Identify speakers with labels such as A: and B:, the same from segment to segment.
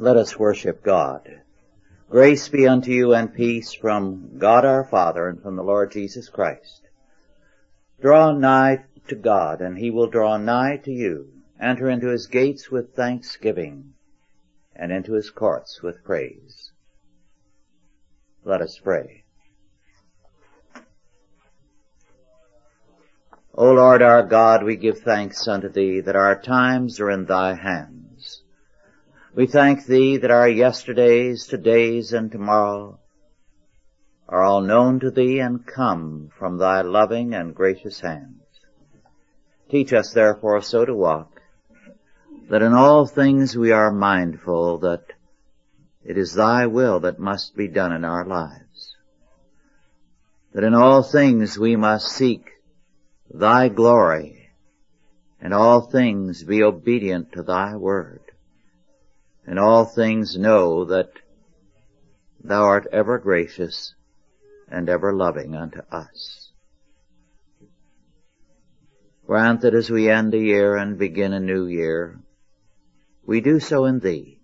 A: Let us worship God. Grace be unto you and peace from God our Father and from the Lord Jesus Christ. Draw nigh to God and he will draw nigh to you. Enter into his gates with thanksgiving and into his courts with praise. Let us pray. O Lord our God, we give thanks unto thee that our times are in thy hands. We thank thee that our yesterdays, todays, and tomorrow are all known to thee and come from thy loving and gracious hands. Teach us therefore so to walk that in all things we are mindful that it is thy will that must be done in our lives. That in all things we must seek thy glory, and all things be obedient to thy word, and all things know that thou art ever gracious and ever loving unto us. Grant that as we end a year and begin a new year, we do so in thee,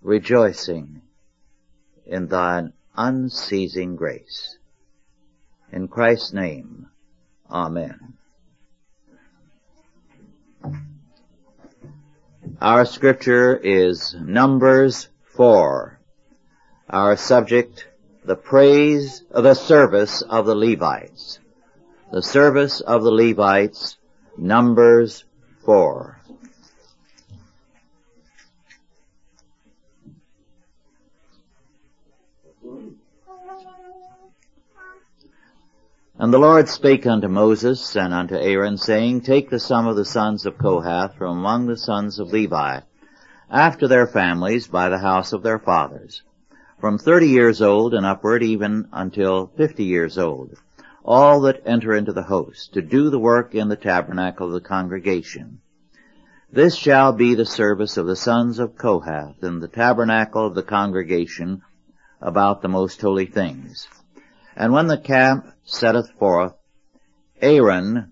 A: rejoicing in thine unceasing grace. In Christ's name, Amen. Our scripture is Numbers 4. Our subject, the praise of the service of the Levites. The service of the Levites, Numbers 4. And the Lord spake unto Moses and unto Aaron, saying, Take the sum of the sons of Kohath from among the sons of Levi, after their families, by the house of their fathers, from thirty years old and upward even until fifty years old, all that enter into the host, to do the work in the tabernacle of the congregation. This shall be the service of the sons of Kohath in the tabernacle of the congregation about the most holy things. And when the camp setteth forth, Aaron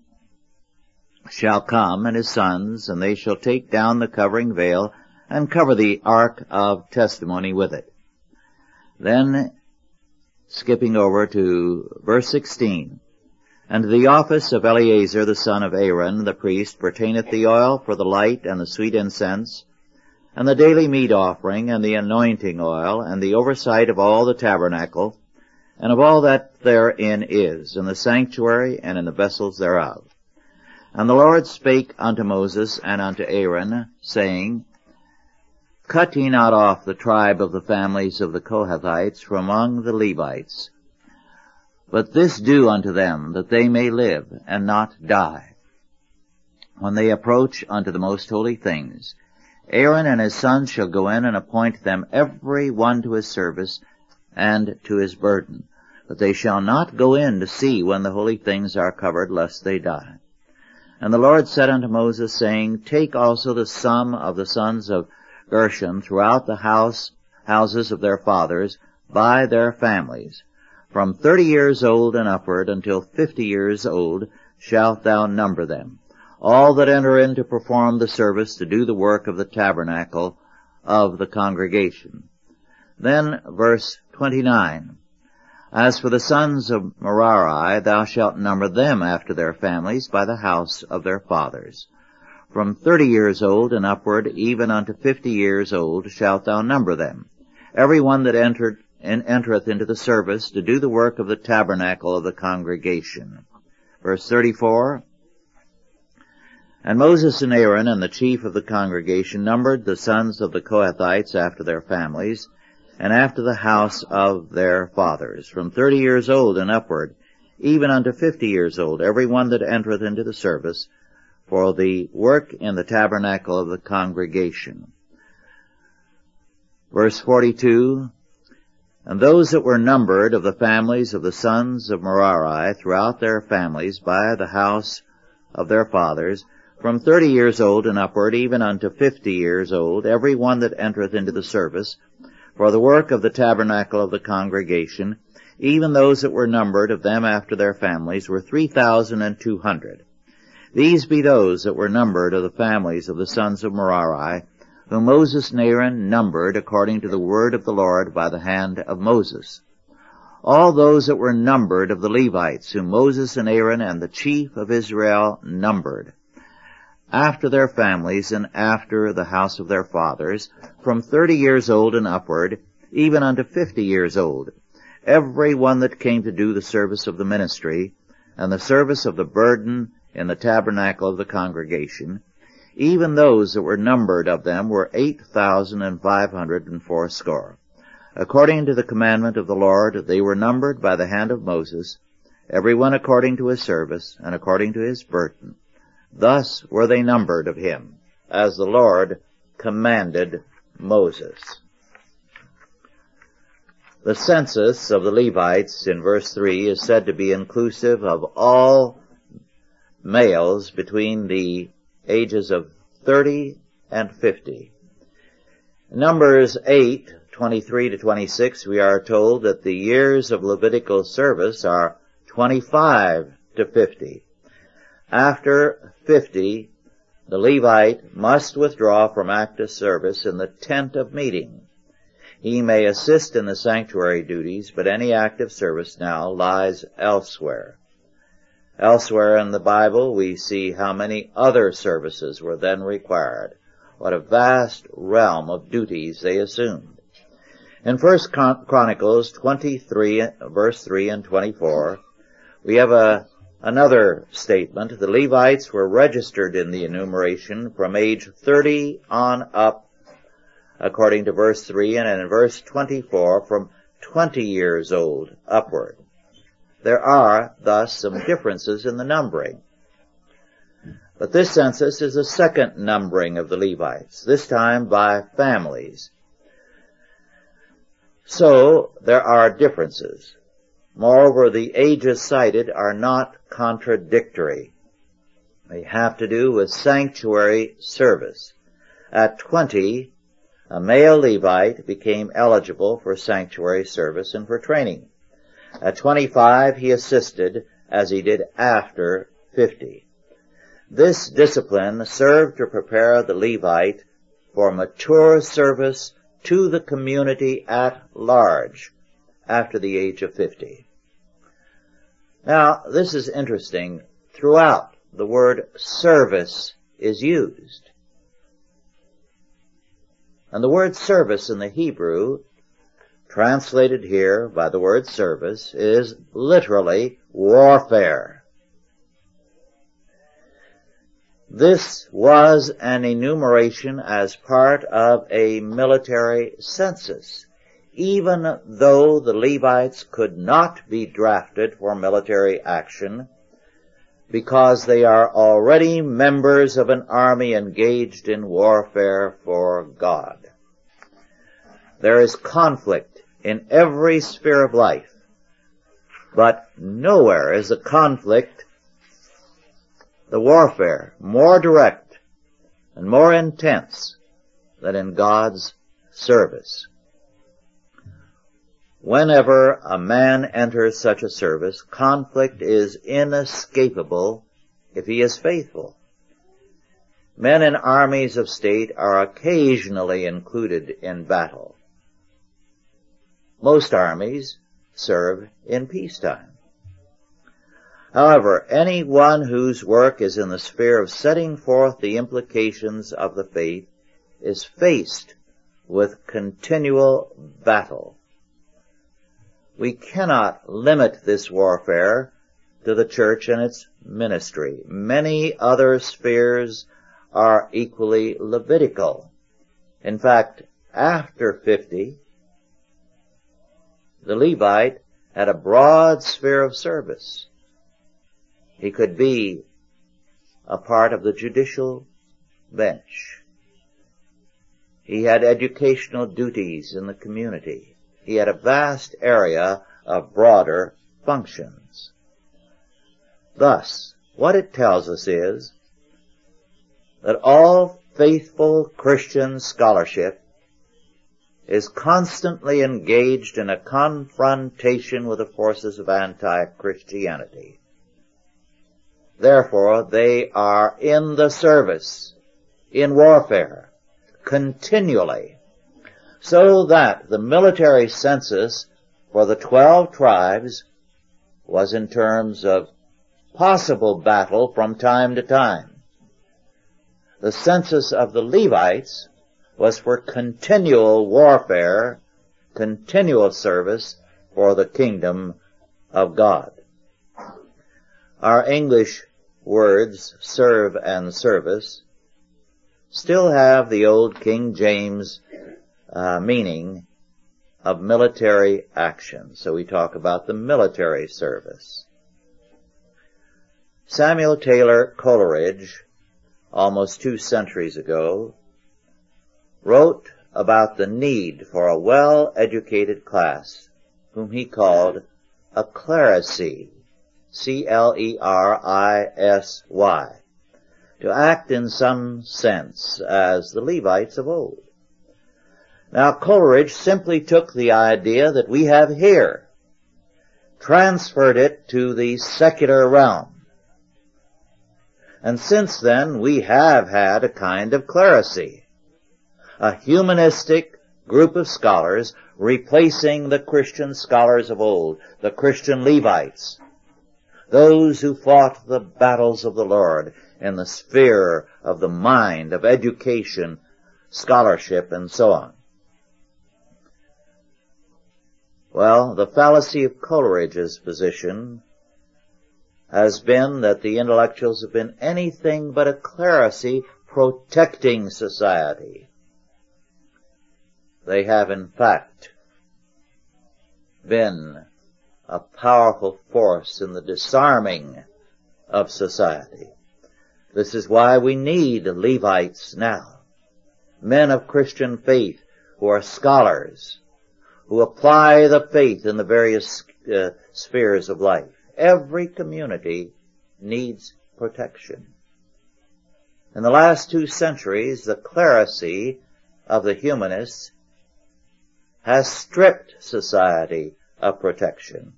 A: shall come and his sons, and they shall take down the covering veil and cover the ark of testimony with it. Then, skipping over to verse 16, and the office of Eleazar the son of Aaron the priest pertaineth the oil for the light and the sweet incense, and the daily meat offering and the anointing oil, and the oversight of all the tabernacle, and of all that therein is, in the sanctuary and in the vessels thereof. And the Lord spake unto Moses and unto Aaron, saying, Cut ye not off the tribe of the families of the Kohathites from among the Levites, but this do unto them, that they may live and not die. When they approach unto the most holy things, Aaron and his sons shall go in and appoint them every one to his service, and to his burden. But they shall not go in to see when the holy things are covered, lest they die. And the Lord said unto Moses, saying, Take also the sum of the sons of Gershon throughout the house, houses of their fathers, by their families. From thirty years old and upward until fifty years old shalt thou number them. All that enter in to perform the service to do the work of the tabernacle of the congregation. Then verse 29. As for the sons of Merari, thou shalt number them after their families by the house of their fathers. From thirty years old and upward, even unto fifty years old, shalt thou number them. Every one that entered and entereth into the service to do the work of the tabernacle of the congregation. Verse 34. And Moses and Aaron and the chief of the congregation numbered the sons of the Kohathites after their families, and after the house of their fathers, from thirty years old and upward, even unto fifty years old, every one that entereth into the service, for the work in the tabernacle of the congregation. Verse 42, And those that were numbered of the families of the sons of Merari throughout their families by the house of their fathers, from thirty years old and upward, even unto fifty years old, every one that entereth into the service, for the work of the tabernacle of the congregation, even those that were numbered of them after their families were three thousand and two hundred. These be those that were numbered of the families of the sons of Merari, whom Moses and Aaron numbered according to the word of the Lord by the hand of Moses. All those that were numbered of the Levites, whom Moses and Aaron and the chief of Israel numbered, after their families and after the house of their fathers, from thirty years old and upward, even unto fifty years old, every one that came to do the service of the ministry, and the service of the burden in the tabernacle of the congregation, even those that were numbered of them were eight thousand and five hundred and fourscore. According to the commandment of the Lord, they were numbered by the hand of Moses, every one according to his service, and according to his burden. Thus were they numbered of him, as the Lord commanded Moses. The census of the Levites in verse 3 is said to be inclusive of all males between the ages of 30 and 50. Numbers 8, 23 to 26, we are told that the years of Levitical service are 25 to 50. After 50, the Levite must withdraw from active service in the tent of meeting. He may assist in the sanctuary duties, but any active service now lies elsewhere. Elsewhere in the Bible, we see how many other services were then required. What a vast realm of duties they assumed. In 1 Chronicles 23, verse 3 and 24, we have a, another statement. The Levites were registered in the enumeration from age 30 on up, according to verse 3, and in verse 24 from 20 years old upward. There are, thus, some differences in the numbering. But this census is a second numbering of the Levites, this time by families. So, there are differences. Moreover, the ages cited are not contradictory. They have to do with sanctuary service. At 20, a male Levite became eligible for sanctuary service and for training. At 25, he assisted as he did after 50. This discipline served to prepare the Levite for mature service to the community at large after the age of 50. Now, this is interesting. Throughout, the word service is used. And the word service in the Hebrew translated here by the word service, is literally warfare. This was an enumeration as part of a military census, even though the Levites could not be drafted for military action because they are already members of an army engaged in warfare for God. There is conflict in every sphere of life. But nowhere is the conflict, the warfare, more direct and more intense than in God's service. Whenever a man enters such a service, conflict is inescapable if he is faithful. Men in armies of state are occasionally included in battle. Most armies serve in peacetime. However, anyone whose work is in the sphere of setting forth the implications of the faith is faced with continual battle. We cannot limit this warfare to the church and its ministry. Many other spheres are equally Levitical. In fact, after 50, the Levite had a broad sphere of service. He could be a part of the judicial bench. He had educational duties in the community. He had a vast area of broader functions. Thus, what it tells us is that all faithful Christian scholarship is constantly engaged in a confrontation with the forces of anti-Christianity. Therefore, they are in the service, in warfare, continually. So that the military census for the twelve tribes was in terms of possible battle from time to time. The census of the Levites was for continual warfare, continual service for the kingdom of God. Our English words, serve and service, still have the old King James uh, meaning of military action. So we talk about the military service. Samuel Taylor Coleridge, almost two centuries ago, wrote about the need for a well-educated class, whom he called a clerisy, C-L-E-R-I-S-Y, to act in some sense as the Levites of old. Now Coleridge simply took the idea that we have here, transferred it to the secular realm. And since then we have had a kind of clerisy, a humanistic group of scholars replacing the Christian scholars of old, the Christian Levites, those who fought the battles of the Lord in the sphere of the mind, of education, scholarship, and so on. Well, the fallacy of Coleridge's position has been that the intellectuals have been anything but a clerisy protecting society. They have in fact been a powerful force in the disarming of society. This is why we need Levites now, men of Christian faith who are scholars, who apply the faith in the various uh, spheres of life. Every community needs protection. In the last two centuries, the clerisy of the humanists has stripped society of protection.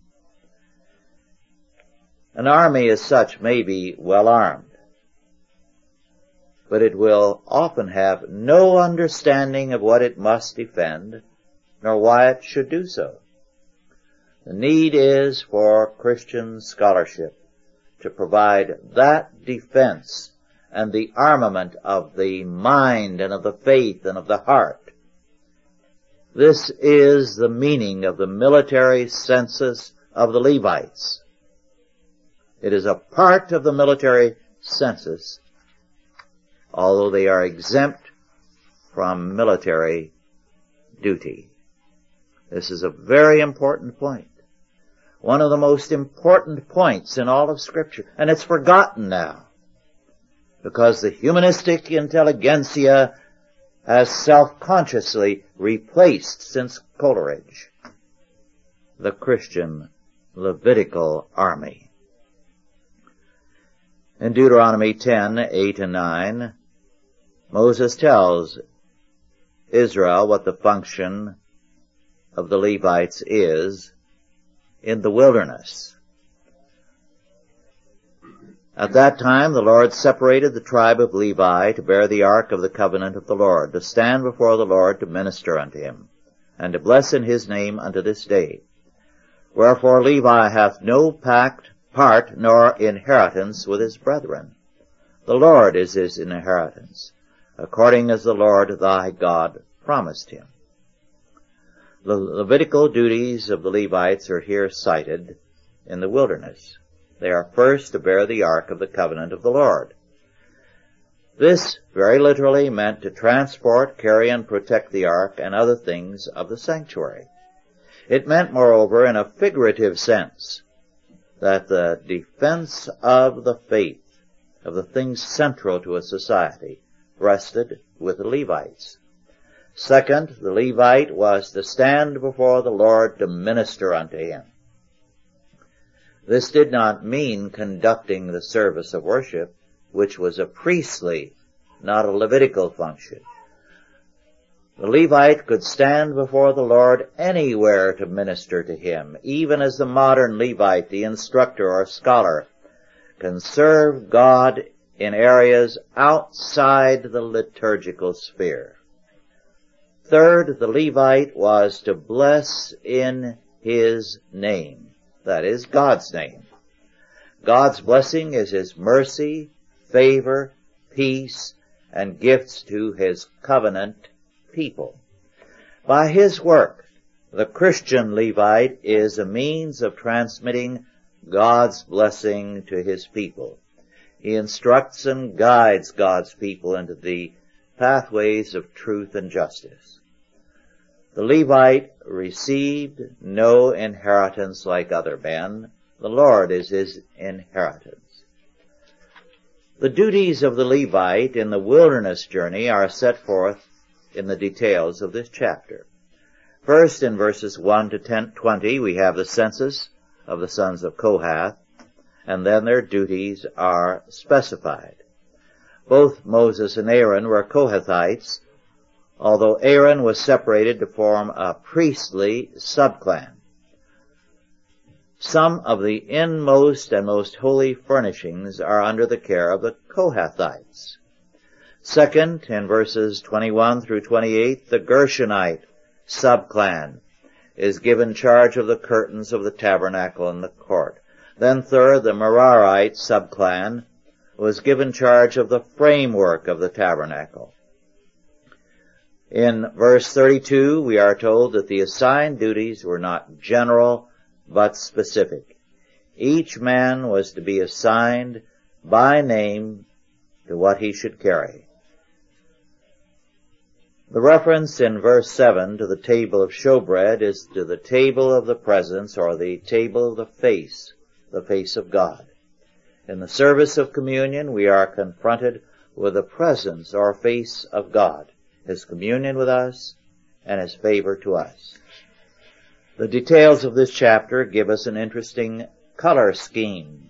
A: An army as such may be well armed, but it will often have no understanding of what it must defend nor why it should do so. The need is for Christian scholarship to provide that defense and the armament of the mind and of the faith and of the heart. This is the meaning of the military census of the Levites. It is a part of the military census, although they are exempt from military duty. This is a very important point. One of the most important points in all of scripture. And it's forgotten now. Because the humanistic intelligentsia has self-consciously replaced since Coleridge the Christian Levitical army. In Deuteronomy 10, 8 and 9, Moses tells Israel what the function of the Levites is in the wilderness. At that time the Lord separated the tribe of Levi to bear the ark of the covenant of the Lord, to stand before the Lord to minister unto him, and to bless in his name unto this day. Wherefore Levi hath no pact, part, nor inheritance with his brethren. The Lord is his inheritance, according as the Lord thy God promised him. The Levitical duties of the Levites are here cited in the wilderness. They are first to bear the ark of the covenant of the Lord. This very literally meant to transport, carry, and protect the ark and other things of the sanctuary. It meant, moreover, in a figurative sense, that the defense of the faith, of the things central to a society, rested with the Levites. Second, the Levite was to stand before the Lord to minister unto him. This did not mean conducting the service of worship, which was a priestly, not a Levitical function. The Levite could stand before the Lord anywhere to minister to Him, even as the modern Levite, the instructor or scholar, can serve God in areas outside the liturgical sphere. Third, the Levite was to bless in his name. That is God's name. God's blessing is his mercy, favor, peace, and gifts to his covenant people. By his work, the Christian Levite is a means of transmitting God's blessing to his people. He instructs and guides God's people into the pathways of truth and justice. The Levite received no inheritance like other men. The Lord is his inheritance. The duties of the Levite in the wilderness journey are set forth in the details of this chapter. First, in verses 1 to 10, 20, we have the census of the sons of Kohath, and then their duties are specified. Both Moses and Aaron were Kohathites, although Aaron was separated to form a priestly subclan. Some of the inmost and most holy furnishings are under the care of the Kohathites. Second, in verses 21 through 28, the Gershonite subclan is given charge of the curtains of the tabernacle and the court. Then third, the Merarite subclan was given charge of the framework of the tabernacle. In verse 32, we are told that the assigned duties were not general, but specific. Each man was to be assigned by name to what he should carry. The reference in verse 7 to the table of showbread is to the table of the presence or the table of the face, the face of God. In the service of communion, we are confronted with the presence or face of God, His communion with us, and His favor to us. The details of this chapter give us an interesting color scheme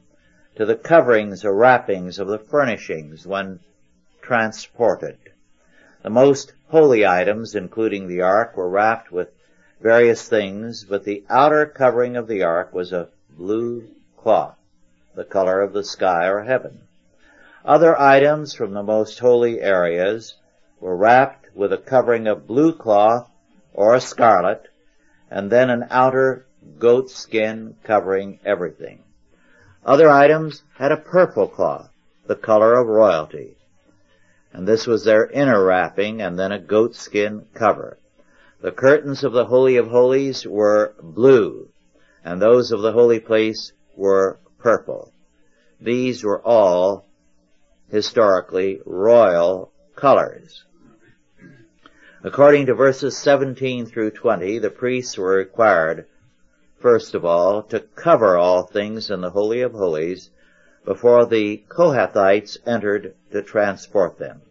A: to the coverings or wrappings of the furnishings when transported. The most holy items, including the ark, were wrapped with various things, but the outer covering of the ark was of blue cloth, the color of the sky or heaven. Other items from the most holy areas were wrapped with a covering of blue cloth or scarlet, and then an outer goat skin covering everything. Other items had a purple cloth, the color of royalty and this was their inner wrapping, and then a goatskin cover. The curtains of the Holy of Holies were blue, and those of the holy place were purple. These were all historically royal colors. According to verses 17 through 20, the priests were required, first of all, to cover all things in the Holy of Holies before the Kohathites entered to transport them.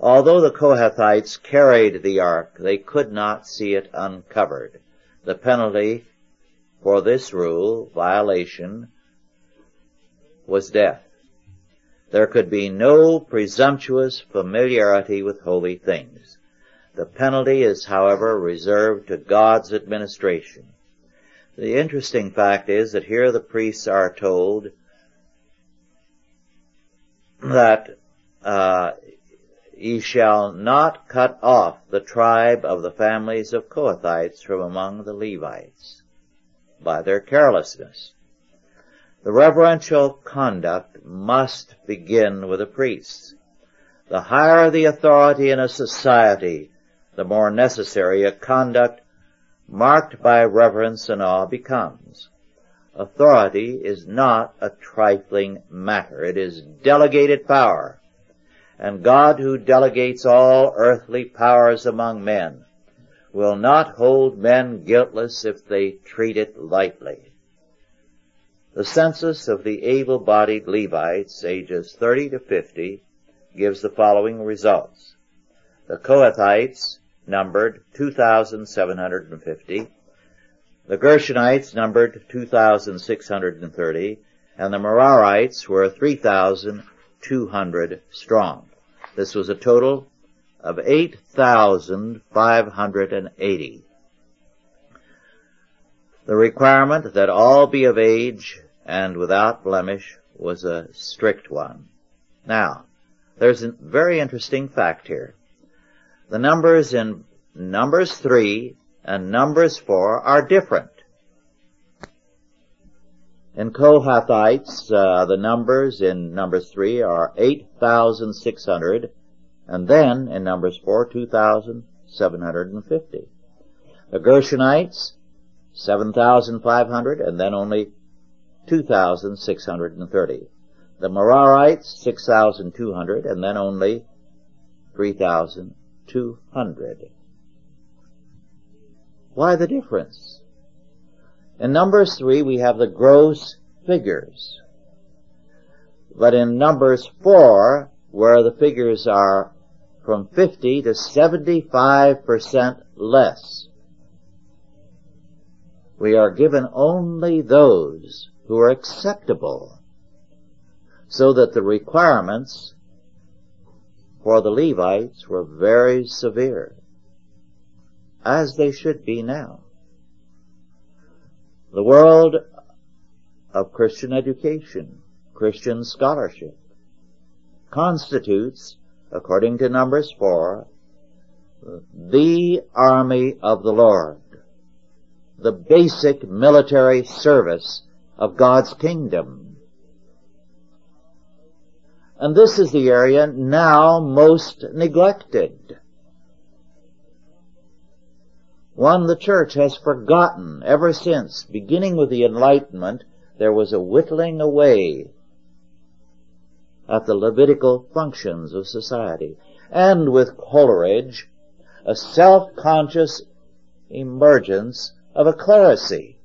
A: Although the Kohathites carried the ark, they could not see it uncovered. The penalty for this rule, violation, was death. There could be no presumptuous familiarity with holy things. The penalty is, however, reserved to God's administration. The interesting fact is that here the priests are told that uh, ye shall not cut off the tribe of the families of Kohathites from among the Levites by their carelessness. The reverential conduct must begin with the priests. The higher the authority in a society, the more necessary a conduct marked by reverence and awe becomes. Authority is not a trifling matter. It is delegated power. And God who delegates all earthly powers among men will not hold men guiltless if they treat it lightly. The census of the able-bodied Levites ages 30 to 50 gives the following results. The Kohathites numbered 2,750. The Gershonites numbered 2,630, and the Merarites were 3,200 strong. This was a total of 8,580. The requirement that all be of age and without blemish was a strict one. Now, there's a very interesting fact here. The numbers in Numbers 3 and Numbers 4 are different. In Kohathites, uh, the numbers in Numbers 3 are 8,600, and then in Numbers 4, 2,750. The Gershonites, 7,500, and then only 2,630. The Merarites, 6,200, and then only 3,200. Why the difference? In Numbers 3 we have the gross figures. But in Numbers 4, where the figures are from 50 to 75% less, we are given only those who are acceptable, so that the requirements for the Levites were very severe, as they should be now. The world of Christian education, Christian scholarship, constitutes, according to Numbers 4, the army of the Lord, the basic military service of God's kingdom. And this is the area now most neglected. One the church has forgotten ever since, beginning with the Enlightenment, there was a whittling away at the Levitical functions of society. And with Coleridge, a self-conscious emergence of a clerisy.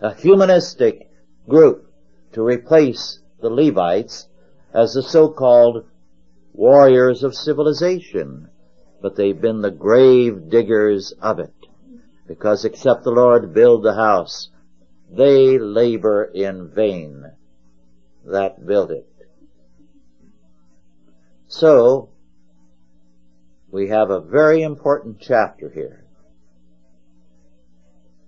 A: A humanistic group to replace the Levites as the so-called warriors of civilization, but they've been the grave diggers of it. Because except the Lord build the house, they labor in vain that build it. So, we have a very important chapter here.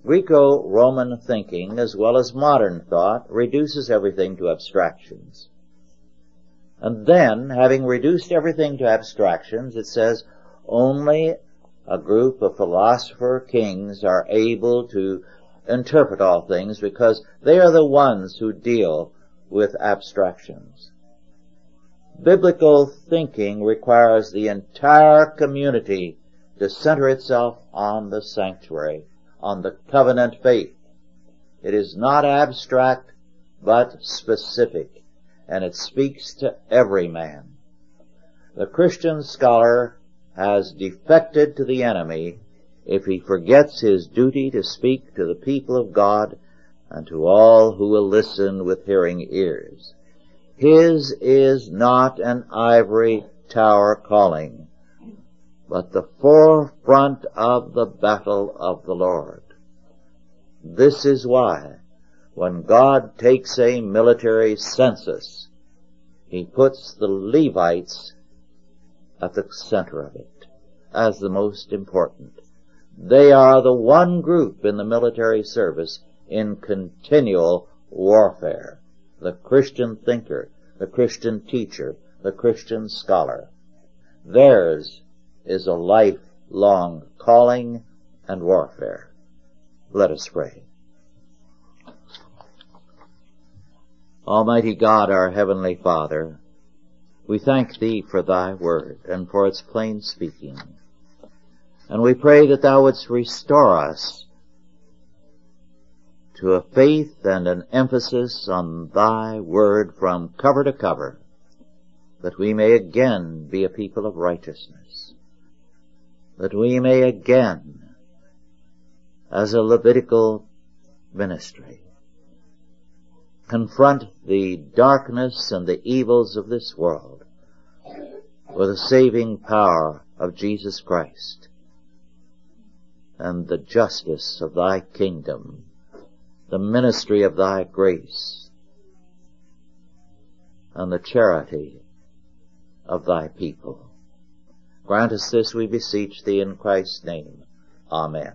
A: Greco-Roman thinking, as well as modern thought, reduces everything to abstractions. And then, having reduced everything to abstractions, it says only a group of philosopher kings are able to interpret all things because they are the ones who deal with abstractions. Biblical thinking requires the entire community to center itself on the sanctuary, on the covenant faith. It is not abstract, but specific, and it speaks to every man. The Christian scholar has defected to the enemy if he forgets his duty to speak to the people of God and to all who will listen with hearing ears. His is not an ivory tower calling, but the forefront of the battle of the Lord. This is why, when God takes a military census, He puts the Levites at the center of it as the most important. They are the one group in the military service in continual warfare. The Christian thinker, the Christian teacher, the Christian scholar. Theirs is a lifelong calling and warfare. Let us pray. Almighty God, our Heavenly Father, we thank Thee for Thy Word and for its plain speaking. And we pray that Thou wouldst restore us to a faith and an emphasis on Thy Word from cover to cover, that we may again be a people of righteousness, that we may again, as a Levitical ministry, confront the darkness and the evils of this world with the saving power of Jesus Christ and the justice of thy kingdom, the ministry of thy grace, and the charity of thy people. Grant us this, we beseech thee in Christ's name. Amen.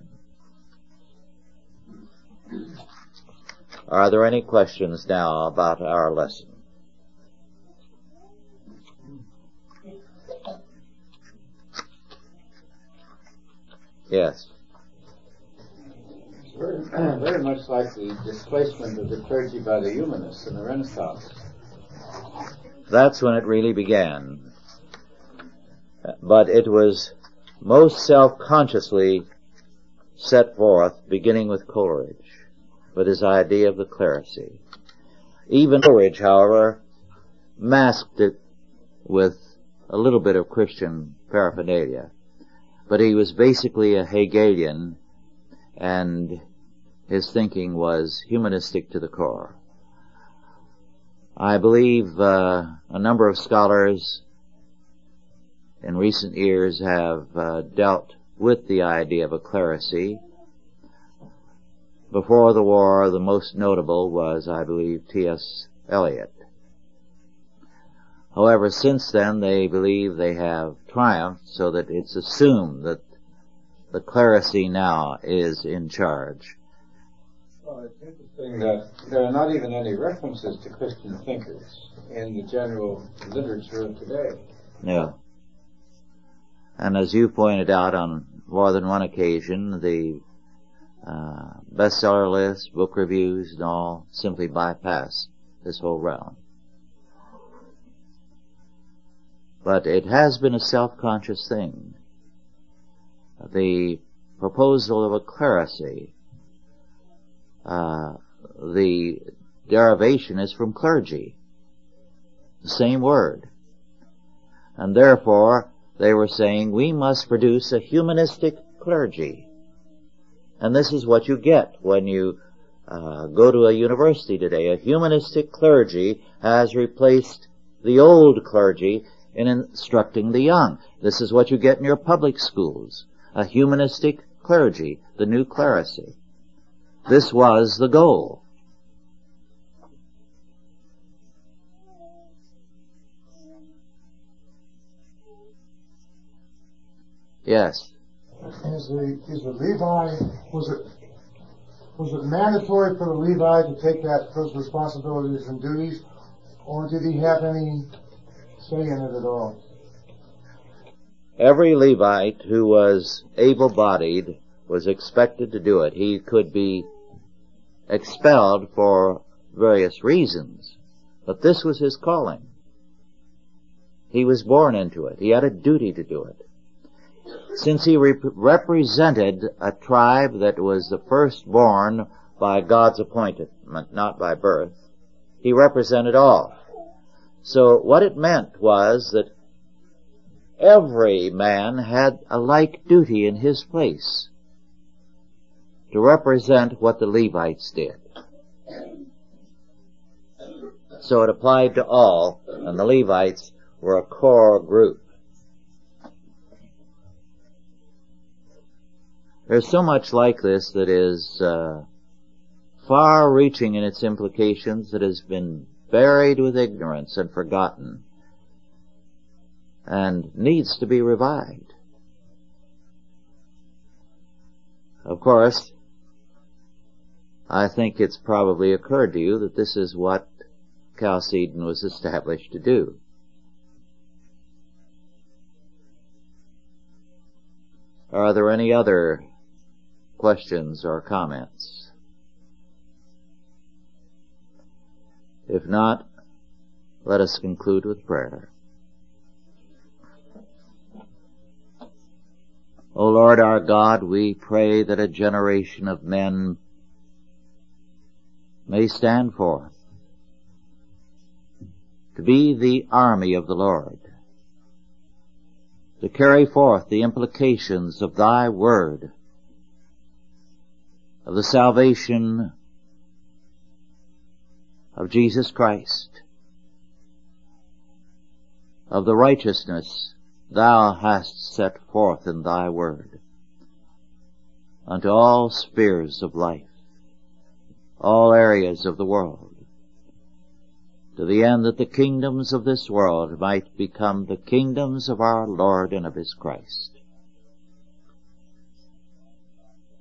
A: Are there any questions now about our lesson? Yes.
B: Very, very much like the displacement of the clergy by the humanists in the Renaissance.
A: That's when it really began. But it was most self-consciously set forth, beginning with Coleridge, with his idea of the clerisy. Even Coleridge, however, masked it with a little bit of Christian paraphernalia. But he was basically a Hegelian and his thinking was humanistic to the core. I believe uh, a number of scholars in recent years have uh, dealt with the idea of a clerisy. Before the war, the most notable was, I believe, T.S. Eliot. However, since then, they believe they have triumphed so that it's assumed that the clerisy now is in charge.
B: Well, it's interesting that there are not even any references to Christian thinkers in the general literature of today.
A: No. And as you pointed out on more than one occasion, the uh, bestseller lists, book reviews, and all simply bypass this whole realm. But it has been a self-conscious thing. The proposal of a clerisy, uh, the derivation is from clergy. The same word. And therefore, they were saying we must produce a humanistic clergy. And this is what you get when you uh, go to a university today. A humanistic clergy has replaced the old clergy in instructing the young. This is what you get in your public schools. A humanistic clergy, the new clerisy. This was the goal. Yes.
C: Is the is the Levi was it was it mandatory for the Levi to take that those responsibilities and duties, or did he have any say in it at all?
A: Every Levite who was able-bodied was expected to do it. He could be expelled for various reasons, but this was his calling. He was born into it. He had a duty to do it. Since he rep- represented a tribe that was the firstborn by God's appointment, not by birth, he represented all. So what it meant was that every man had a like duty in his place to represent what the Levites did. So it applied to all, and the Levites were a core group. There's so much like this that is uh, far-reaching in its implications that has been buried with ignorance and forgotten and needs to be revived. Of course, I think it's probably occurred to you that this is what Chalcedon was established to do. Are there any other questions or comments? If not, let us conclude with prayer. O Lord our God, we pray that a generation of men may stand forth to be the army of the Lord, to carry forth the implications of thy word, of the salvation of Jesus Christ, of the righteousness thou hast set forth in thy word, unto all spheres of life, all areas of the world, to the end that the kingdoms of this world might become the kingdoms of our Lord and of his Christ.